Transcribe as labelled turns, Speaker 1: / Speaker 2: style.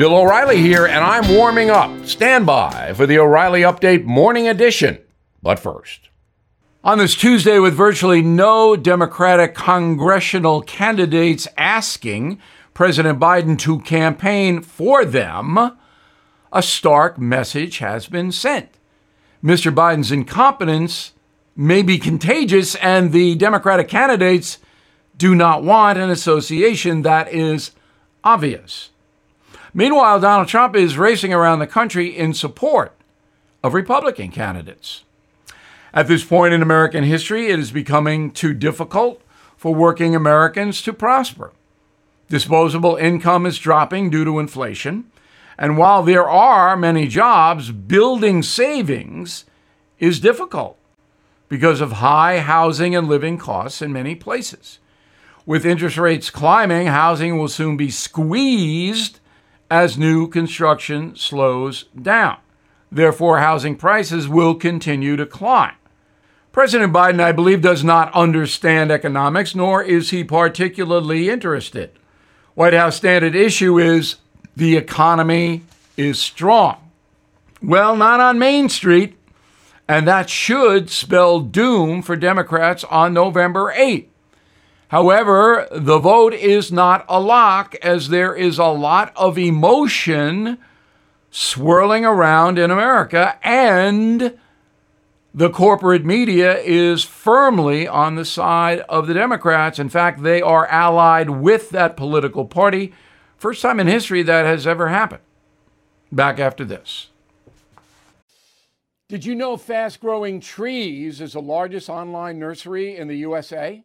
Speaker 1: Bill O'Reilly here, and I'm warming up. Stand by for the O'Reilly Update Morning Edition. But first, on this Tuesday, with virtually no Democratic congressional candidates asking President Biden to campaign for them, a stark message has been sent. Mr. Biden's incompetence may be contagious, and the Democratic candidates do not want an association that is obvious. Meanwhile, Donald Trump is racing around the country in support of Republican candidates. At this point in American history, it is becoming too difficult for working Americans to prosper. Disposable income is dropping due to inflation. And while there are many jobs, building savings is difficult because of high housing and living costs in many places. With interest rates climbing, housing will soon be squeezed as new construction slows down. Therefore, housing prices will continue to climb. President Biden, I believe, does not understand economics, nor is he particularly interested. White House standard issue is the economy is strong. Well, not on Main Street, and that should spell doom for Democrats on November 8th. However, the vote is not a lock as there is a lot of emotion swirling around in America, and the corporate media is firmly on the side of the Democrats. In fact, they are allied with that political party. First time in history that has ever happened. Back after this. Did you know Fast Growing Trees is the largest online nursery in the USA?